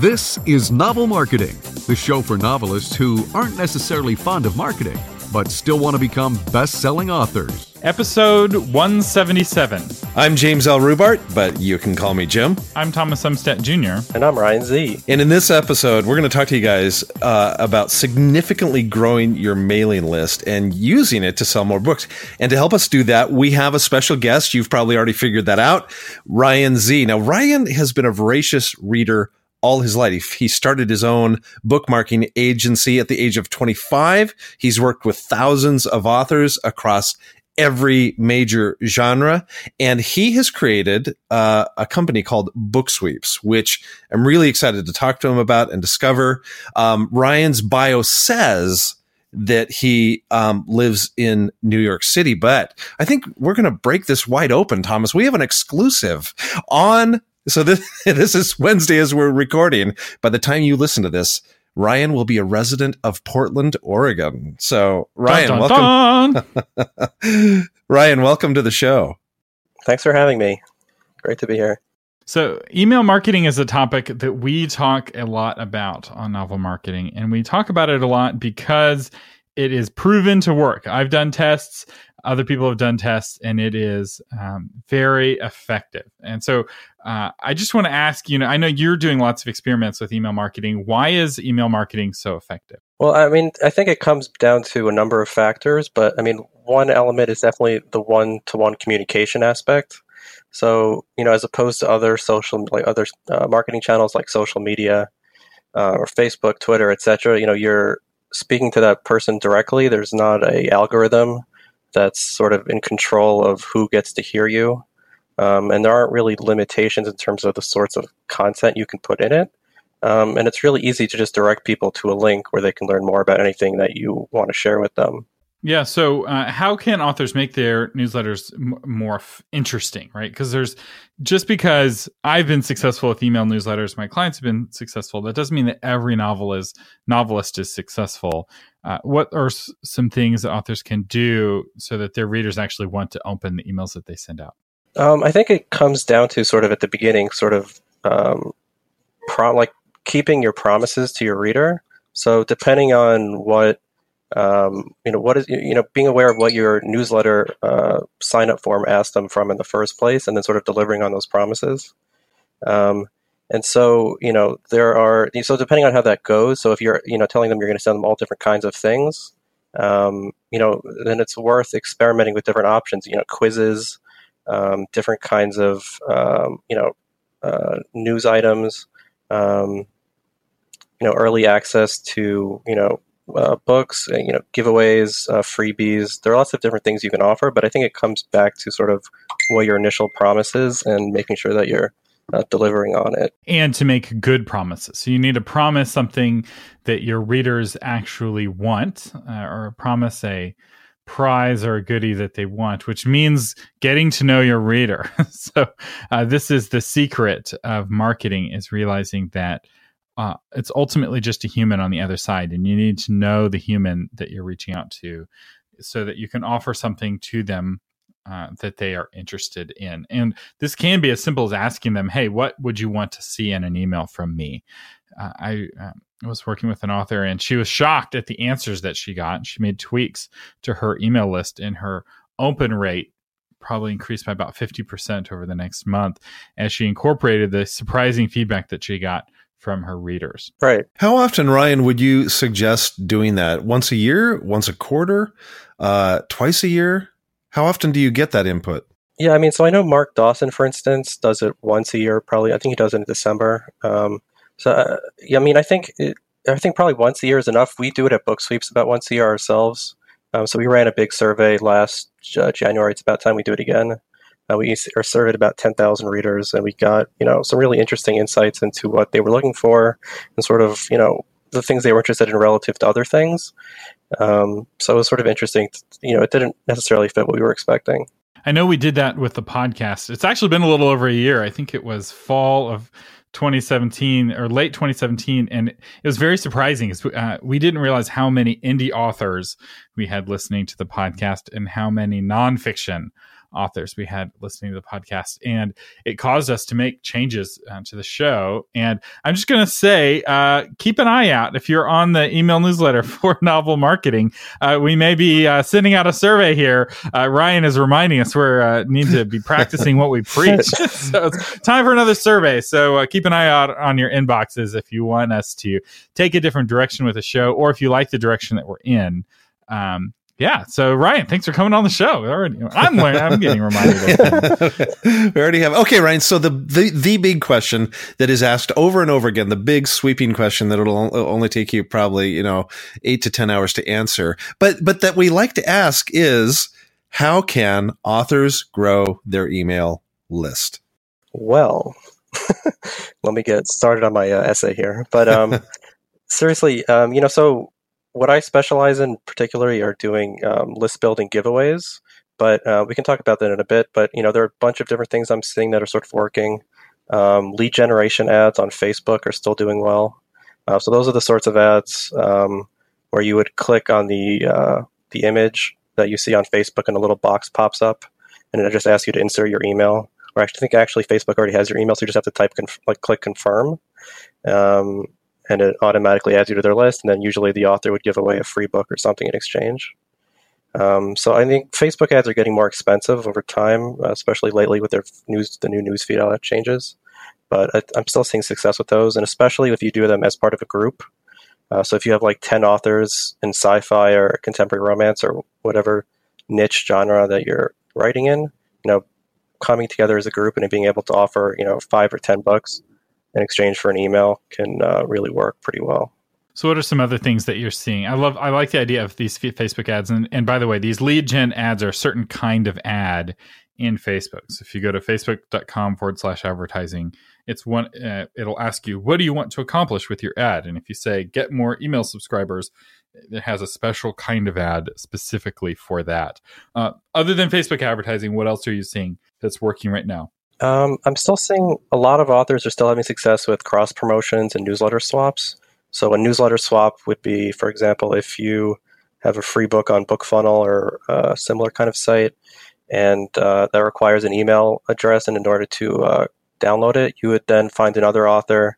This is Novel Marketing, the show for novelists who aren't necessarily fond of marketing, but still want to become best selling authors. Episode 177. I'm James L. Rubart, but you can call me Jim. I'm Thomas Umstattd Jr. And I'm Ryan Zee. And in this episode, we're going to talk to you guys uh, about significantly growing your mailing list and using it to sell more books. And to help us do that, we have a special guest. You've probably already figured that out Ryan Zee. Now, Ryan has been a voracious reader all his life. He started his own book marketing agency at the age of 25. He's worked with thousands of authors across every major genre. And he has created uh, a company called Book Sweeps, which I'm really excited to talk to him about and discover. Um, Ryan's bio says that he um, lives in New York City, but I think we're going to break this wide open, Thomas. We have an exclusive on. So this this is Wednesday as we're recording. By the time you listen to this, Ryan will be a resident of Portland, Oregon. So, Ryan, dun, dun, welcome. Dun. Ryan, welcome to the show. Thanks for having me. Great to be here. So, email marketing is a topic that we talk a lot about on Novel Marketing, and we talk about it a lot because it is proven to work. I've done tests other people have done tests and it is um, very effective. And so uh, I just want to ask you know, I know you're doing lots of experiments with email marketing. Why is email marketing so effective? Well, I mean, I think it comes down to a number of factors, but I mean, one element is definitely the one to one communication aspect. So, you know, as opposed to other social, like other uh, marketing channels like social media uh, or Facebook, Twitter, etc., you know, you're speaking to that person directly. There's not a algorithm that's sort of in control of who gets to hear you. Um, and there aren't really limitations in terms of the sorts of content you can put in it. Um, and it's really easy to just direct people to a link where they can learn more about anything that you want to share with them. Yeah. So, uh, how can authors make their newsletters m- more f- interesting, right? Because there's just because I've been successful with email newsletters, my clients have been successful. That doesn't mean that every novel is novelist is successful. Uh, what are s- some things that authors can do so that their readers actually want to open the emails that they send out? Um, I think it comes down to sort of at the beginning, sort of um, pro- like keeping your promises to your reader. So, depending on what um, you know what is you know being aware of what your newsletter uh, sign up form asked them from in the first place and then sort of delivering on those promises. Um, and so you know there are so depending on how that goes so if you're you know telling them you're going to send them all different kinds of things um, you know then it's worth experimenting with different options you know quizzes um, different kinds of um, you know uh, news items um, you know early access to you know uh, books, you know, giveaways, uh, freebies. There are lots of different things you can offer, but I think it comes back to sort of what your initial promise is and making sure that you're uh, delivering on it. And to make good promises. So you need to promise something that your readers actually want, uh, or promise a prize or a goodie that they want, which means getting to know your reader. so uh, this is the secret of marketing is realizing that uh, it's ultimately just a human on the other side, and you need to know the human that you're reaching out to, so that you can offer something to them uh, that they are interested in. And this can be as simple as asking them, "Hey, what would you want to see in an email from me?" Uh, I uh, was working with an author, and she was shocked at the answers that she got. She made tweaks to her email list, and her open rate probably increased by about 50% over the next month as she incorporated the surprising feedback that she got from her readers. Right. How often, Ryan, would you suggest doing that? Once a year, once a quarter, uh, twice a year? How often do you get that input? Yeah, I mean, so I know Mark Dawson, for instance, does it once a year. Probably, I think he does it in December. Um, so, uh, yeah, I mean, I think it, I think probably once a year is enough. We do it at Book Sweeps about once a year ourselves. Um, so we ran a big survey last uh, January. It's about time we do it again. Uh, we are surveyed about 10,000 readers, and we got you know some really interesting insights into what they were looking for and sort of you know the things they were interested in relative to other things. Um, so it was sort of interesting. You know, it didn't necessarily fit what we were expecting. I know we did that with the podcast. It's actually been a little over a year. I think it was fall of 2017 or late 2017, and it was very surprising. Uh, we didn't realize how many indie authors we had listening to the podcast and how many nonfiction authors we had listening to the podcast, and it caused us to make changes uh, to the show. And I'm just going to say, uh, keep an eye out if you're on the email newsletter for novel marketing. Uh, we may be uh, sending out a survey here. Uh, Ryan is reminding us we uh, need to be practicing what we preach. so it's time for another survey. So keep an eye out on your inboxes if you want us to take a different direction with the show, or if you like the direction that we're in. Um, yeah. So Ryan, thanks for coming on the show. Already, I'm learning, I'm getting reminded. Of We already have. Okay, Ryan. So the, the the big question that is asked over and over again, the big sweeping question that it'll only take you probably you know eight to ten hours to answer, but but that we like to ask is how can authors grow their email list? Well, let me get started on my uh, essay here. But um, seriously, um, you know, so what I specialize in particularly are doing um, list building giveaways, but uh, we can talk about that in a bit. But you know, there are a bunch of different things I'm seeing that are sort of working. Um, lead generation ads on Facebook are still doing well. Uh, so those are the sorts of ads um, where you would click on the uh, the image that you see on Facebook, and a little box pops up, and it just asks you to insert your email. Or I think actually Facebook already has your email, so you just have to type conf- like click confirm. Um, and it automatically adds you to their list. And then usually the author would give away a free book or something in exchange. Um, so I think Facebook ads are getting more expensive over time, especially lately with their news, the new newsfeed, changes. But I, am still seeing success with those, and especially if you do them as part of a group. Uh, so if you have like 10 authors in sci-fi or contemporary romance or whatever niche genre that you're writing in, you know, coming together as a group and being able to offer, you know, five or 10 books in exchange for an email can uh, really work pretty well. So, what are some other things that you're seeing? I love, I like the idea of these Facebook ads, and and by the way, these lead gen ads are a certain kind of ad in Facebook. So, if you go to facebook.com forward slash advertising, it's one. Uh, it'll ask you, what do you want to accomplish with your ad? And if you say get more email subscribers, it has a special kind of ad specifically for that. Uh, other than Facebook advertising, what else are you seeing that's working right now? Um, I'm still seeing a lot of authors are still having success with cross promotions and newsletter swaps. So a newsletter swap would be, for example, if you have a free book on BookFunnel or a similar kind of site, and uh, that requires an email address, and in order to uh, download it, you would then find another author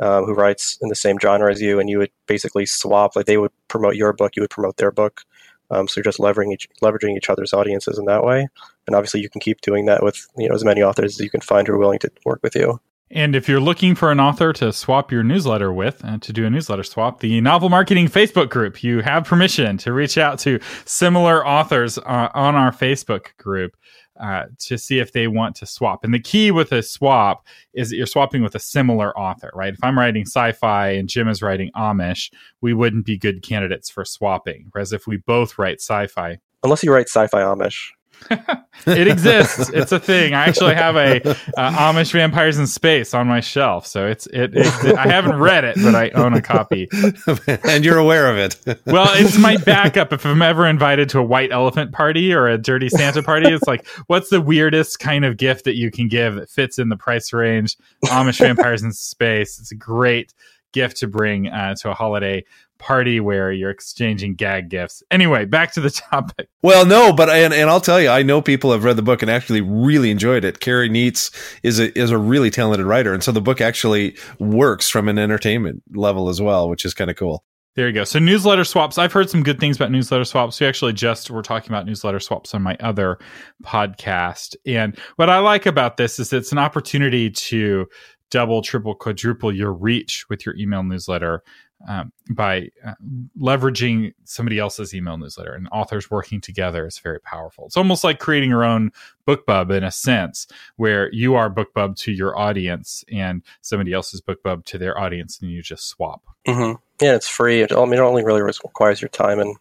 um, who writes in the same genre as you, and you would basically swap. Like they would promote your book, you would promote their book. Um, so you're just leveraging each, leveraging each other's audiences in that way. And obviously, you can keep doing that with you know as many authors as you can find who are willing to work with you. And if you're looking for an author to swap your newsletter with, and uh, to do a newsletter swap, the Novel Marketing Facebook group, you have permission to reach out to similar authors uh, on our Facebook group uh, to see if they want to swap. And the key with a swap is that you're swapping with a similar author, right? If I'm writing sci fi and Jim is writing Amish, we wouldn't be good candidates for swapping. Whereas if we both write sci fi, unless you write sci fi Amish. it exists. It's a thing. I actually have a uh, Amish Vampires in Space on my shelf, so it's it, it, it, I haven't read it, but I own a copy, and you're aware of it. well, it's my backup if I'm ever invited to a white elephant party or a dirty Santa party. It's like, what's the weirdest kind of gift that you can give that fits in the price range? Amish Vampires in Space. It's a great gift to bring uh, to a holiday party where you're exchanging gag gifts. Anyway, back to the topic. Well, no, but and, and I'll tell you, I know people have read the book and actually really enjoyed it. Kerry Nietz is a is a really talented writer, and so the book actually works from an entertainment level as well, which is kind of cool. There you go. So newsletter swaps. I've heard some good things about newsletter swaps. We actually just were talking about newsletter swaps on my other podcast. And what I like about this is it's an opportunity to double, triple, quadruple your reach with your email newsletter um, by uh, leveraging somebody else's email newsletter and authors working together is very powerful. It's almost like creating your own bookbub in a sense, where you are bookbub to your audience and somebody else's bookbub to their audience, and you just swap. Mm-hmm. Yeah, it's free. It, I mean, it only really requires your time and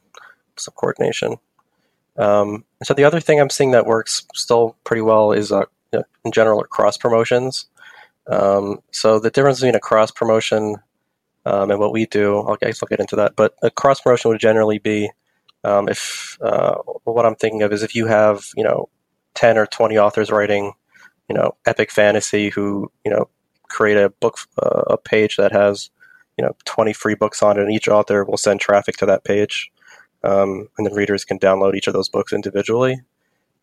some coordination. Um, so the other thing I'm seeing that works still pretty well is uh, in general cross promotions. Um, so the difference between a cross promotion um, and what we do, I'll, I guess I'll get into that. But a cross promotion would generally be um, if uh, what I'm thinking of is if you have you know ten or twenty authors writing you know epic fantasy who you know create a book uh, a page that has you know 20 free books on it and each author will send traffic to that page um, and then readers can download each of those books individually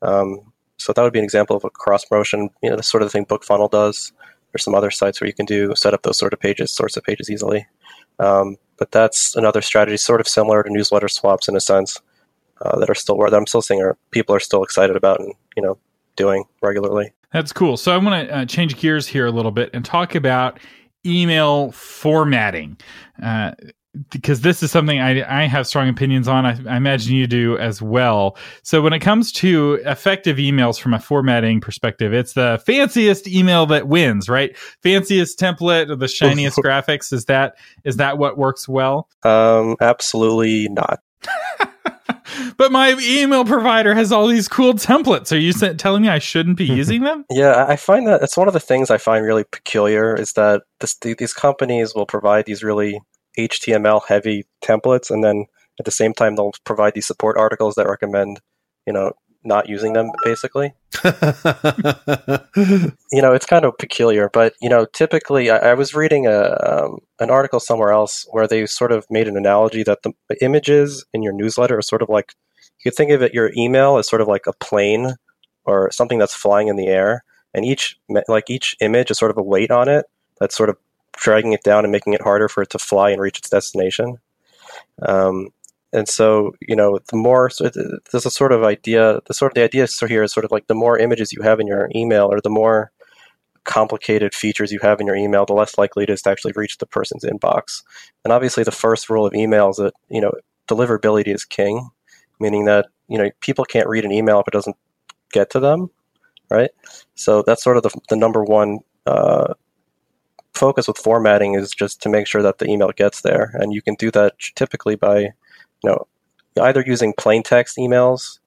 um, so that would be an example of a cross promotion. You know, the sort of thing book funnel does. There's some other sites where you can do set up those sort of pages, sorts of pages easily. Um, but that's another strategy, sort of similar to newsletter swaps in a sense, uh, that are still that I'm still seeing are people are still excited about and you know doing regularly. That's cool. So I want to uh, change gears here a little bit and talk about email formatting. Uh, because this is something I, I have strong opinions on. I, I, imagine you do as well. So when it comes to effective emails from a formatting perspective, it's the fanciest email that wins, right? Fanciest template, or the shiniest graphics. Is that is that what works well? Um, absolutely not. but my email provider has all these cool templates. Are you telling me I shouldn't be using them? yeah, I find that it's one of the things I find really peculiar is that this, these companies will provide these really HTML heavy templates, and then at the same time they'll provide these support articles that recommend, you know, not using them basically. you know, it's kind of peculiar, but you know, typically I, I was reading a um, an article somewhere else where they sort of made an analogy that the images in your newsletter are sort of like you could think of it your email as sort of like a plane or something that's flying in the air, and each like each image is sort of a weight on it that's sort of dragging it down and making it harder for it to fly and reach its destination. Um, and so, you know, the more so there's a sort of idea, the sort of the idea here is sort of like the more images you have in your email, or the more complicated features you have in your email, the less likely it is to actually reach the person's inbox. And obviously, the first rule of email is that you know deliverability is king, meaning that you know people can't read an email if it doesn't get to them, right? So that's sort of the, the number one uh, focus with formatting is just to make sure that the email gets there, and you can do that typically by, you know, either using plain text emails,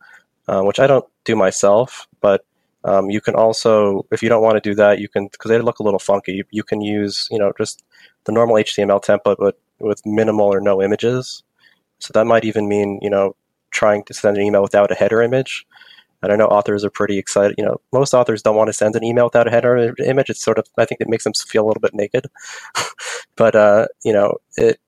uh, which I don't do myself, but um, you can also, if you don't want to do that, you can because they look a little funky. You, you, can use, you know, just the normal HTML template, but with minimal or no images. So that might even mean, you know, trying to send an email without a header image. And I know authors are pretty excited. You know, most authors don't want to send an email without a header image. It's sort of, I think it makes them feel a little bit naked. but, uh, you know, it,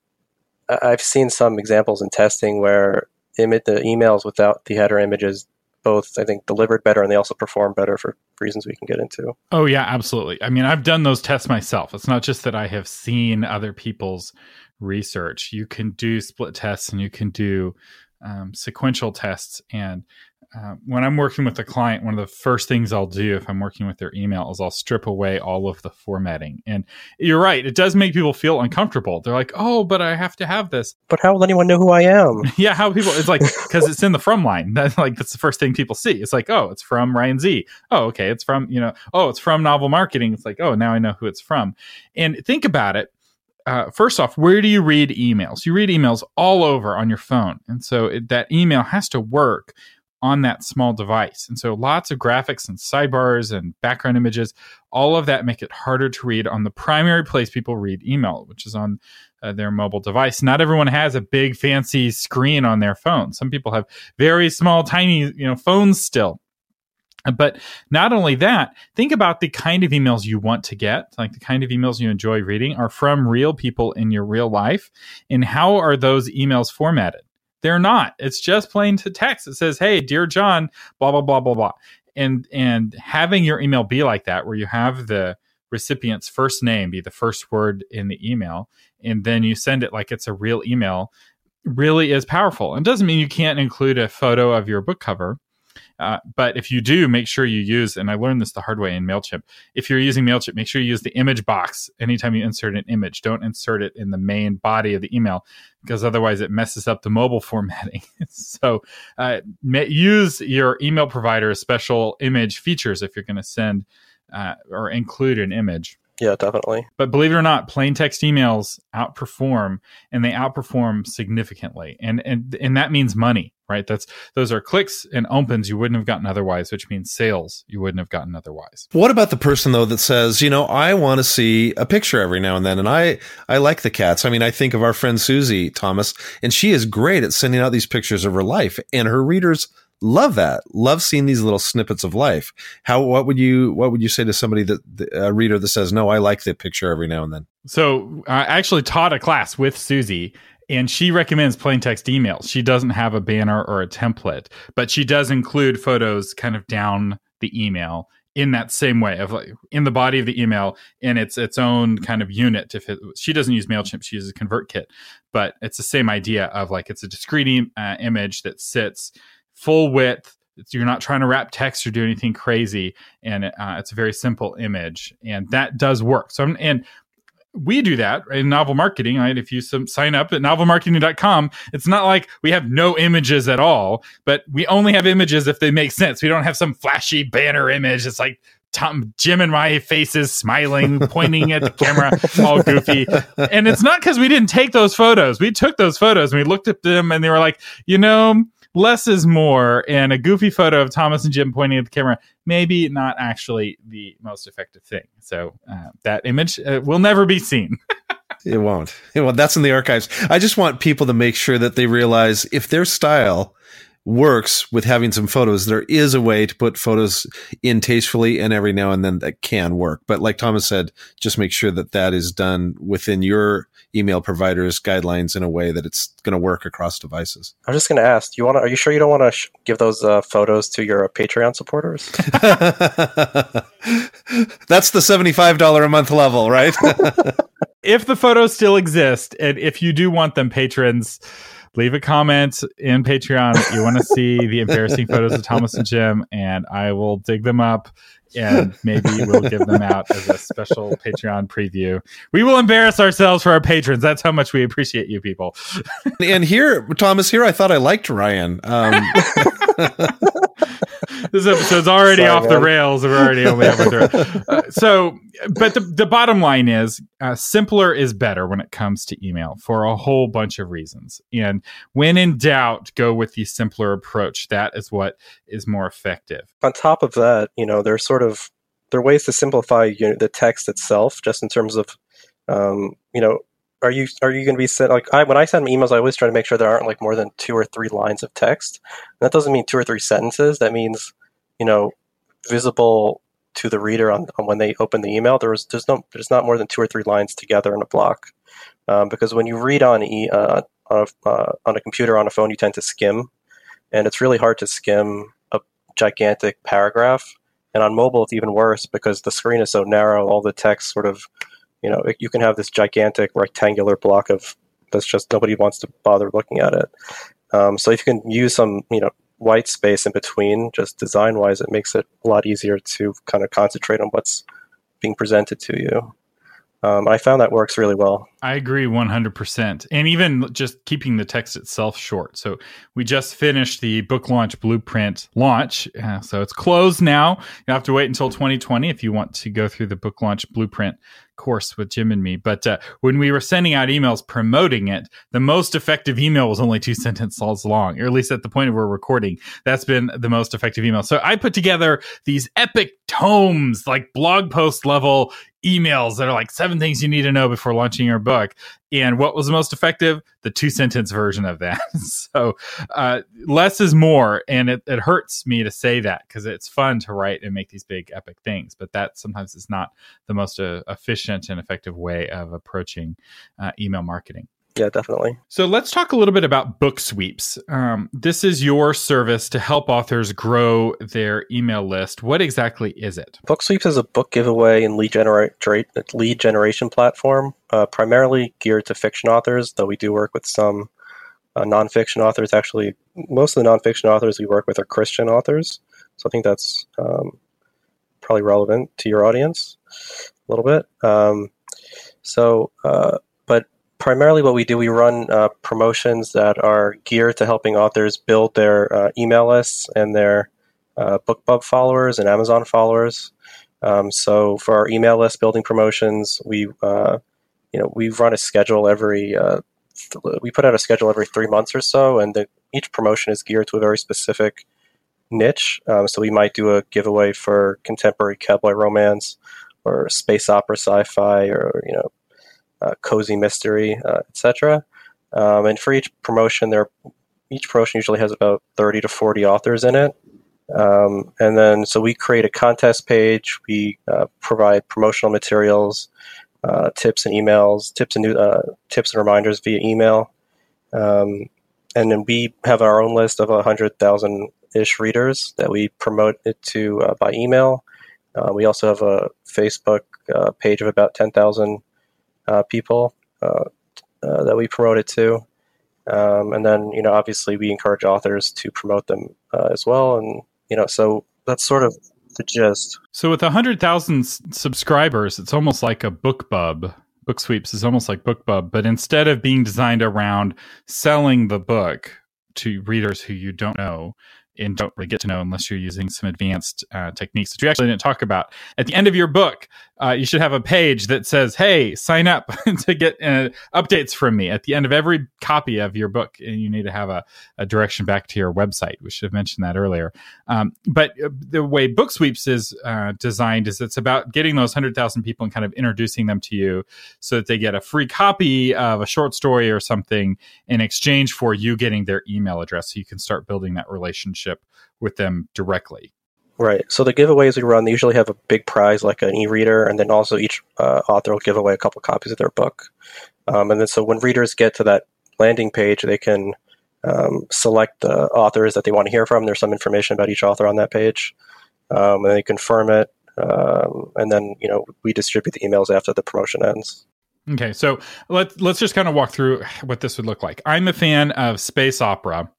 I've seen some examples in testing where the emails without the header images both, I think, delivered better and they also perform better for reasons we can get into. Oh, yeah, absolutely. I mean, I've done those tests myself. It's not just that I have seen other people's research. You can do split tests and you can do um, sequential tests. And uh, when I'm working with a client, one of the first things I'll do if I'm working with their email is I'll strip away all of the formatting. And you're right, it does make people feel uncomfortable. They're like, "Oh, but I have to have this." But how will anyone know who I am? yeah, how people? It's like because it's in the from line. That's like that's the first thing people see. It's like, oh, it's from Ryan Zee. Oh, okay, it's from you know. Oh, it's from Novel Marketing. It's like, oh, now I know who it's from. And think about it uh, first off, where do you read emails? You read emails all over on your phone. And so it, that email has to work on that small device. And so lots of graphics and sidebars and background images, all of that make it harder to read on the primary place people read email, which is on uh, their mobile device. Not everyone has a big fancy screen on their phone. Some people have very small tiny, you know, phones still. But not only that, think about the kind of emails you want to get, like the kind of emails you enjoy reading are from real people in your real life. And how are those emails formatted? They're not. It's just plain to text. It says, "Hey, dear John, blah blah blah blah blah." And and having your email be like that where you have the recipient's first name be the first word in the email and then you send it like it's a real email really is powerful. It doesn't mean you can't include a photo of your book cover uh, but if you do, make sure you use, and I learned this the hard way in MailChimp. If you're using MailChimp, make sure you use the image box anytime you insert an image. Don't insert it in the main body of the email because otherwise it messes up the mobile formatting. so uh, use your email provider's special image features if you're going to send uh, or include an image. Yeah, definitely. But believe it or not, plain text emails outperform and they outperform significantly. And and and that means money, right? That's those are clicks and opens you wouldn't have gotten otherwise, which means sales you wouldn't have gotten otherwise. What about the person though that says, you know, I want to see a picture every now and then and I I like the cats. I mean, I think of our friend Susie Thomas and she is great at sending out these pictures of her life and her readers love that. Love seeing these little snippets of life. How what would you what would you say to somebody that a reader that says no i like the picture every now and then so i actually taught a class with susie and she recommends plain text emails. She doesn't have a banner or a template but she does include photos kind of down the email in that same way of like in the body of the email in its its own kind of unit. If it, she doesn't use mailchimp she uses convertkit but it's the same idea of like it's a discrete uh, image that sits full width. You're not trying to wrap text or do anything crazy. And uh, it's a very simple image. And that does work. So and we do that in novel marketing right? If you some, sign up at novelmarketing.com it's not like we have no images at all but we only have images if they make sense. We don't have some flashy banner image. It's like Tom, Jim and my faces smiling, pointing at the camera, all goofy. And it's not because we didn't take those photos. We took those photos and we looked at them and they were like, you know, less is more. And a goofy photo of Thomas and Jim pointing at the camera, maybe not actually the most effective thing. So uh, that image uh, will never be seen. it won't. It won't. That's in the archives. I just want people to make sure that they realize if their style works with having some photos. There is a way to put photos in tastefully, and every now and then that can work. But like Thomas said, just make sure that that is done within your email provider's guidelines in a way that it's going to work across devices. I'm just going to ask, you want to, are you sure you don't want to sh- give those uh, photos to your Patreon supporters? That's the $75 a month level, right? if the photos still exist, and if you do want them, patrons, leave a comment in Patreon. You want to see the embarrassing photos of Thomas and Jim, and I will dig them up and maybe we'll give them out as a special Patreon preview. We will embarrass ourselves for our patrons. That's how much we appreciate you people. and here, Thomas, here I thought I liked Ryan. Um, this episode's already Sorry, off man. the rails. We're already only halfway through. Uh, so, but the, the bottom line is uh, simpler is better when it comes to email for a whole bunch of reasons. And when in doubt, go with the simpler approach. That is what is more effective. On top of that, you know, there's sort of there are ways to simplify you know, the text itself, just in terms of, um, you know, are you are you going to be sent like I when I send emails, I always try to make sure there aren't like more than two or three lines of text. And that doesn't mean two or three sentences. That means you know visible to the reader on, on when they open the email. There's there's no there's not more than two or three lines together in a block. Um, because when you read on e, uh, on, a, uh, on a computer on a phone, you tend to skim, and it's really hard to skim a gigantic paragraph. And on mobile, it's even worse because the screen is so narrow. All the text sort of you know, you can have this gigantic rectangular block of that's just nobody wants to bother looking at it. Um, so if you can use some, you know, white space in between, just design wise, it makes it a lot easier to kind of concentrate on what's being presented to you. Um, I found that works really well. I agree 100%. And even just keeping the text itself short. So we just finished the book launch blueprint launch. Uh, so it's closed now. You have to wait until 2020 if you want to go through the book launch blueprint course with Jim and me. But uh, when we were sending out emails promoting it, the most effective email was only two sentences long, or at least at the point of we're recording. That's been the most effective email. So I put together these epic tomes, like blog post level emails that are like seven things you need to know before launching your book. And what was the most effective? The two sentence version of that. so uh, less is more. And it, it hurts me to say that because it's fun to write and make these big epic things. But that sometimes is not the most uh, efficient and effective way of approaching uh, email marketing. Yeah, definitely. So let's talk a little bit about book sweeps. Um, this is your service to help authors grow their email list. What exactly is it? Book sweeps is a book giveaway and lead generate lead generation platform, uh, primarily geared to fiction authors. Though we do work with some uh, nonfiction authors. Actually, most of the nonfiction authors we work with are Christian authors. So I think that's um, probably relevant to your audience a little bit. Um, so, uh, primarily what we do, we run uh, promotions that are geared to helping authors build their uh, email lists and their uh, BookBub followers and Amazon followers. Um, so for our email list building promotions, we uh, you know we run a schedule every uh, th- we put out a schedule every three months or so, and the, each promotion is geared to a very specific niche. Um, so we might do a giveaway for contemporary cowboy romance or space opera sci-fi or you know cozy mystery, uh, etc. Um, and for each promotion, there each promotion usually has about 30 to 40 authors in it. Um, and then, so we create a contest page. We uh, provide promotional materials, uh, tips and emails, tips and new, uh, tips and reminders via email. Um, and then we have our own list of 100,000 ish readers that we promote it to uh, by email. Uh, we also have a Facebook uh, page of about 10,000 uh, people uh, that we promote it to. Um, and then, you know, obviously we encourage authors to promote them as well. And, you know, so that's sort of the gist. So with 100,000 subscribers, it's almost like a book BookBub. Book Sweeps is almost like BookBub, but instead of being designed around selling the book to readers who you don't know, and don't really get to know unless you're using some advanced uh, techniques that you actually didn't talk about. At the end of your book, uh, you should have a page that says, "Hey, sign up to get uh, updates from me." At the end of every copy of your book, and you need to have a, a direction back to your website. We should have mentioned that earlier. Um, but uh, the way Book Sweeps is uh, designed is it's about getting those hundred thousand people and kind of introducing them to you, so that they get a free copy of a short story or something in exchange for you getting their email address, so you can start building that relationship with them directly. Right. So the giveaways we run, they usually have a big prize like an e-reader, and then also each uh, author will give away a couple copies of their book. Um, and then so when readers get to that landing page, they can um, select the authors that they want to hear from. There's some information about each author on that page, um, and they confirm it. Um, and then you know we distribute the emails after the promotion ends. Okay, so let's let's just kind of walk through what this would look like. I'm a fan of space opera,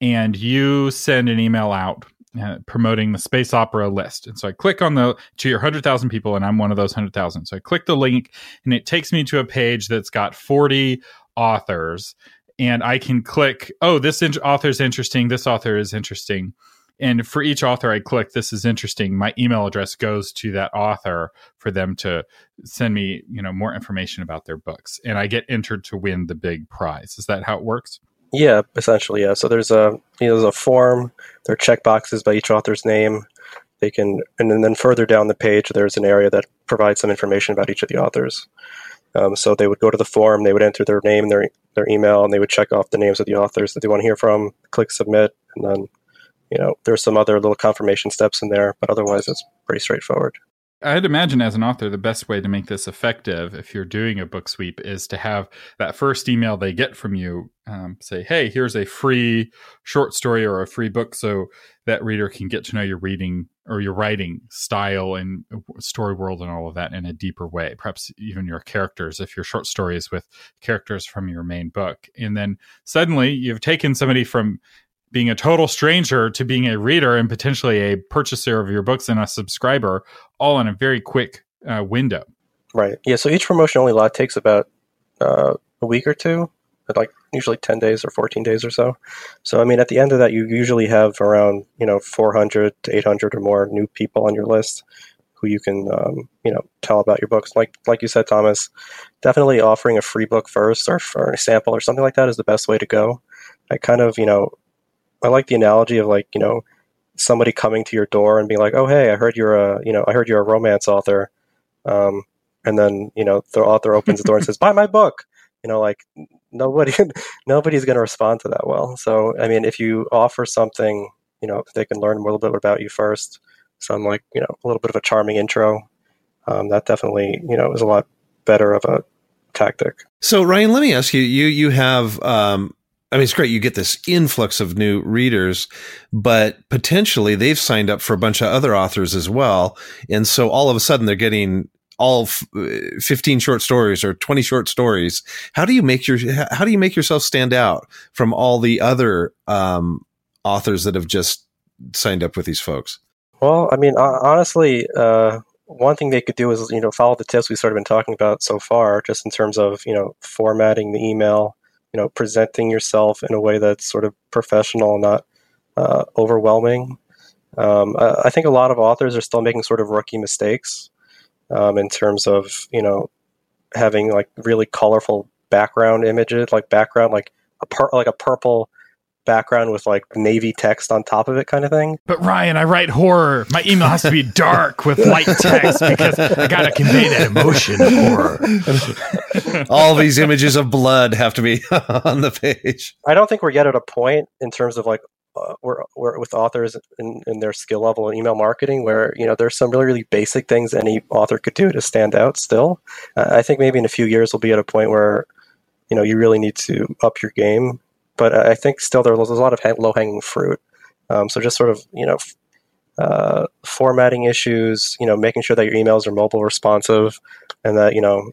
and you send an email out uh, promoting the space opera list. And so I click on the to your 100,000 people and I'm one of those 100,000. So I click the link and it takes me to a page that's got 40 authors and I can click, oh, this in- author is interesting, this author is interesting. And for each author I click, this is interesting. My email address goes to that author for them to send me, you know, more information about their books, and I get entered to win the big prize. Is that how it works? Yeah, essentially, yeah. So there's a you know, there's a form. There are check boxes by each author's name. They can, and then further down the page, there's an area that provides some information about each of the authors. Um, so they would go to the form, they would enter their name, their their email, and they would check off the names of the authors that they want to hear from. Click submit, and then you know there's some other little confirmation steps in there, but otherwise it's pretty straightforward. I'd imagine as an author, the best way to make this effective, if you're doing a book sweep, is to have that first email they get from you um, say, "Hey, here's a free short story or a free book," so that reader can get to know your reading or your writing style and story world and all of that in a deeper way. Perhaps even your characters, if your short story is with characters from your main book, and then suddenly you've taken somebody from being a total stranger to being a reader and potentially a purchaser of your books and a subscriber all in a very quick uh, window. Right. Yeah. So each promotion only lot takes about uh, a week or two, like usually 10 days or 14 days or so. So, I mean, at the end of that, you usually have around, you know, 400 to 800 or more new people on your list who you can, um, you know, tell about your books. Like, like you said, Thomas, definitely offering a free book first or for a sample or something like that is the best way to go. I kind of, you know, I like the analogy of like you know somebody coming to your door and being like, "Oh, hey, I heard you're a you know I heard you're a romance author," um, and then you know the author opens the door and says, "Buy my book." You know, like nobody nobody's going to respond to that well. So I mean, if you offer something, you know, they can learn a little bit about you first. Some like you know a little bit of a charming intro. Um, that definitely you know is a lot better of a tactic. So Ryan, let me ask you: you you have um, I mean, it's great. You get this influx of new readers, but potentially they've signed up for a bunch of other authors as well. And so all of a sudden they're getting all f- 15 short stories or 20 short stories. How do you make your, how do you make yourself stand out from all the other, um, authors that have just signed up with these folks? Well, I mean, honestly, uh, one thing they could do is, you know, follow the tips we've sort of been talking about so far, just in terms of, you know, formatting the email, you know presenting yourself in a way that's sort of professional, not uh, overwhelming. Um, I think a lot of authors are still making sort of rookie mistakes um, in terms of you know having like really colorful background images, like background like a part like a purple background with like navy text on top of it kind of thing. But Ryan, I write horror. My email has to be dark with light text because I got to convey that emotion of horror. All these images of blood have to be on the page. I don't think we're yet at a point in terms of like uh, we're, we're with authors in, in their skill level in email marketing where you know there's some really really basic things any author could do to stand out still uh, i think maybe in a few years we'll be at a point where you know you really need to up your game but I think still there's a lot of low hanging fruit Um, so just sort of you know uh, formatting issues, you know, making sure that your emails are mobile responsive, and that you know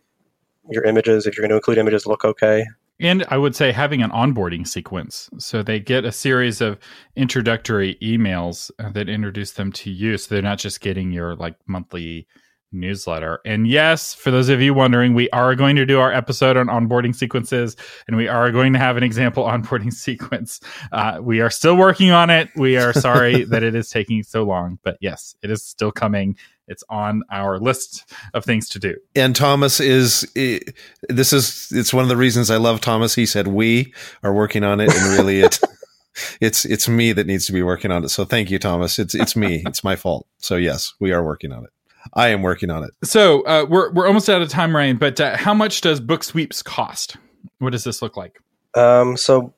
your images, if you're going to include images, look okay. And I would say having an onboarding sequence. So they get a series of introductory emails uh, that introduce them to you. So they're not just getting your like monthly newsletter. And yes, for those of you wondering, we are going to do our episode on onboarding sequences and we are going to have an example onboarding sequence. Uh, we are still working on it. We are sorry that it is taking so long, but yes, it is still coming. It's on our list of things to do. And Thomas is this is it's one of the reasons I love Thomas. He said we are working on it and really it it's it's me that needs to be working on it. So thank you Thomas. It's it's me. It's my fault. So yes, we are working on it. I am working on it. So uh, we're we're almost out of time, Ryan. But uh, how much does book sweeps cost? What does this look like? Um, so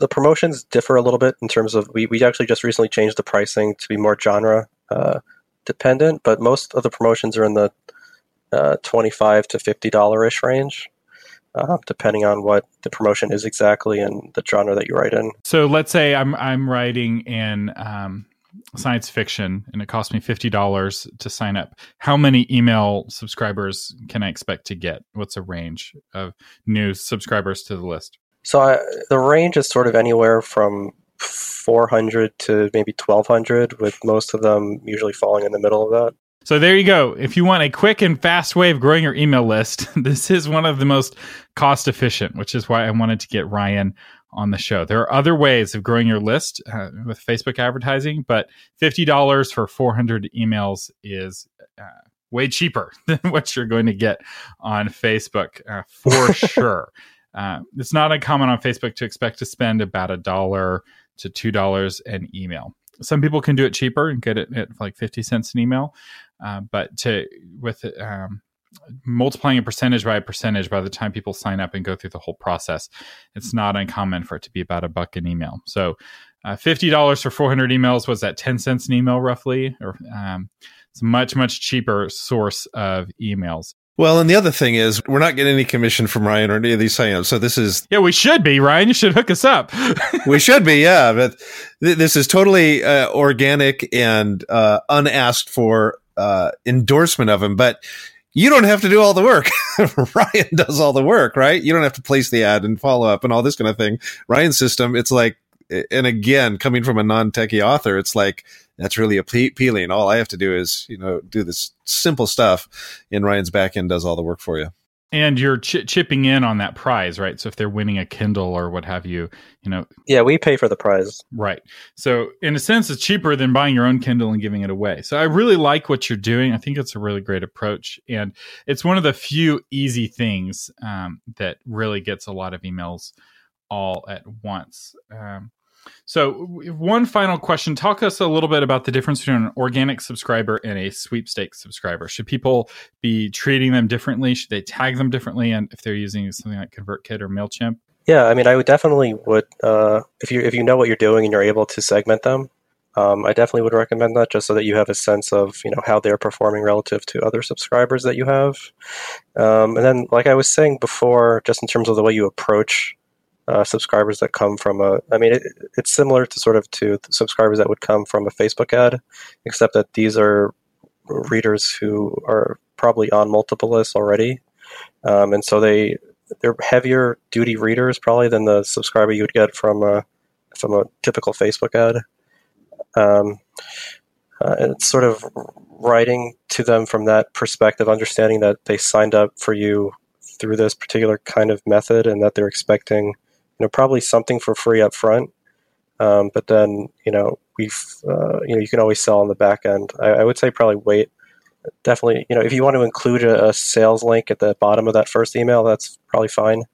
the promotions differ a little bit in terms of we we actually just recently changed the pricing to be more genre uh, dependent, but most of the promotions are in the uh, twenty five to fifty dollar ish range. Uh, depending on what the promotion is exactly and the genre that you write in. So let's say I'm I'm writing in um, science fiction and it cost me $50 to sign up. How many email subscribers can i expect to get? What's a range of new subscribers to the list? So I, the range is sort of anywhere from 400 to maybe 1200 with most of them usually falling in the middle of that. So there you go. If you want a quick and fast way of growing your email list, this is one of the most cost efficient, which is why I wanted to get Ryan on the show. There are other ways of growing your list uh, with Facebook advertising, but $50 for 400 emails is uh, way cheaper than what you're going to get on Facebook uh, for sure. Uh, it's not uncommon on Facebook to expect to spend about a dollar to two dollars an email. Some people can do it cheaper and get it at like 50 cents an email. Uh, but to with um, multiplying a percentage by a percentage by the time people sign up and go through the whole process it's not uncommon for it to be about a buck an email so uh, $50 for 400 emails was that 10 cents an email roughly or um, it's a much much cheaper source of emails well, and the other thing is, we're not getting any commission from Ryan or any of these signups. So this is yeah, we should be Ryan. You should hook us up. we should be, yeah. But th- this is totally uh, organic and uh, unasked for uh, endorsement of him. But you don't have to do all the work. Ryan does all the work, right? You don't have to place the ad and follow up and all this kind of thing. Ryan's system, it's like, and again, coming from a non-techie author, it's like that's really appealing. All I have to do is, you know, do this simple stuff, and Ryan's backend does all the work for you and you're ch- chipping in on that prize right? So if they're winning a kindle or what have you you know yeah we pay for the prize. Right. So in a sense it's cheaper than buying your own kindle and giving it away. So i really like what you're doing. I think it's a really great approach. And it's one of the few easy things um, that really gets a lot of emails all at once. Um, so, one final question. Talk us a little bit about the difference between an organic subscriber and a sweepstakes subscriber. Should people be treating them differently? Should they tag them differently? And if they're using something like ConvertKit or Mailchimp? Yeah, I mean, I would definitely would uh, if you if you know what you're doing and you're able to segment them. Um, I definitely would recommend that just so that you have a sense of you know how they're performing relative to other subscribers that you have. Um, and then, like I was saying before, just in terms of the way you approach uh, subscribers that come from a. I mean, it, it's similar to sort of to subscribers that would come from a Facebook ad, except that these are readers who are probably on multiple lists already, um, and so they they're heavier duty readers probably than the subscriber you would get from a from a typical Facebook ad. Um, uh, it's sort of writing to them from that perspective, understanding that they signed up for you through this particular kind of method and that they're expecting you know probably something for free up front um, but then you know we've uh, you know you can always sell on the back end. I, I, would say probably wait. Definitely you know if you want to include a, a, sales link at the bottom of that first email that's probably fine.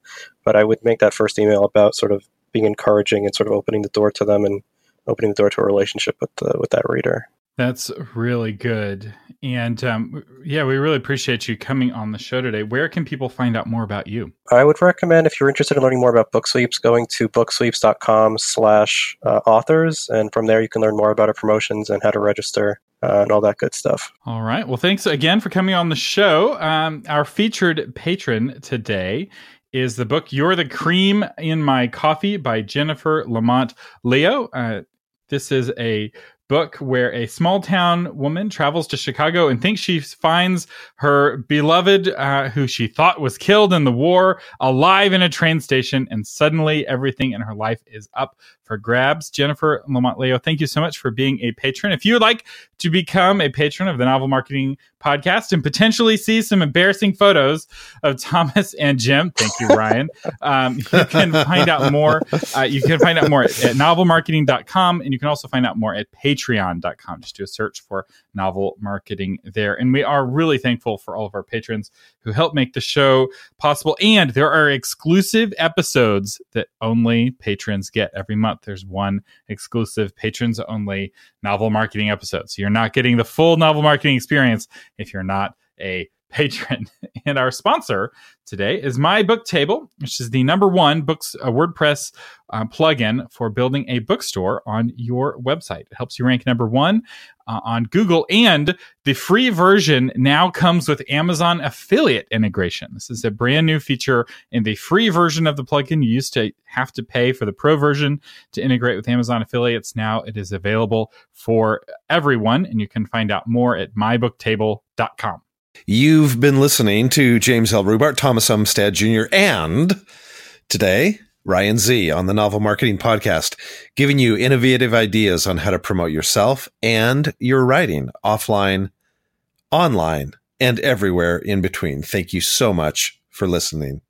But i would make that first email about sort of being encouraging and sort of opening the door to them and opening the door to a relationship with the, with that reader that's really good. And um, yeah, we really appreciate you coming on the show today. Where can people find out more about you? I would recommend if you're interested in learning more about book sweeps, going to booksweeps.com slash uh, authors. And from there, you can learn more about our promotions and how to register uh, and all that good stuff. All right. Well, thanks again for coming on the show. Um, our featured patron today is the book You're the Cream in My Coffee by Jennifer Lamont Leo. Uh, This is a book where a small town woman travels to Chicago and thinks she finds her beloved, uh, who she thought was killed in the war, alive in a train station, and suddenly everything in her life is up for grabs. Jennifer Lamont Leo, thank you so much for being a patron. If you would like to become a patron of the Novel Marketing Podcast and potentially see some embarrassing photos of Thomas and Jim, thank you, Ryan. um, you can find out more. Uh, you can find out more at, at novelmarketing.com, and you can also find out more at patreon.com. Just do a search for novel marketing there. And we are really thankful for all of our patrons who help make the show possible. And there are exclusive episodes that only patrons get every month. There's one exclusive patrons only novel marketing episode. So you're not getting the full novel marketing experience if you're not a patron. And our sponsor today is My Book Table, which is the number one books uh, WordPress uh, plugin for building a bookstore on your website. It helps you rank number one uh, on Google, and the free version now comes with Amazon affiliate integration. This is a brand new feature in the free version of the plugin. You used to have to pay for the pro version to integrate with Amazon affiliates. Now it is available for everyone, and you can find out more at mybooktable.com. You've been listening to James L. Rubart, Thomas Umstattd Jr., and today, Ryan Zee on the Novel Marketing Podcast, giving you innovative ideas on how to promote yourself and your writing offline, online, and everywhere in between. Thank you so much for listening.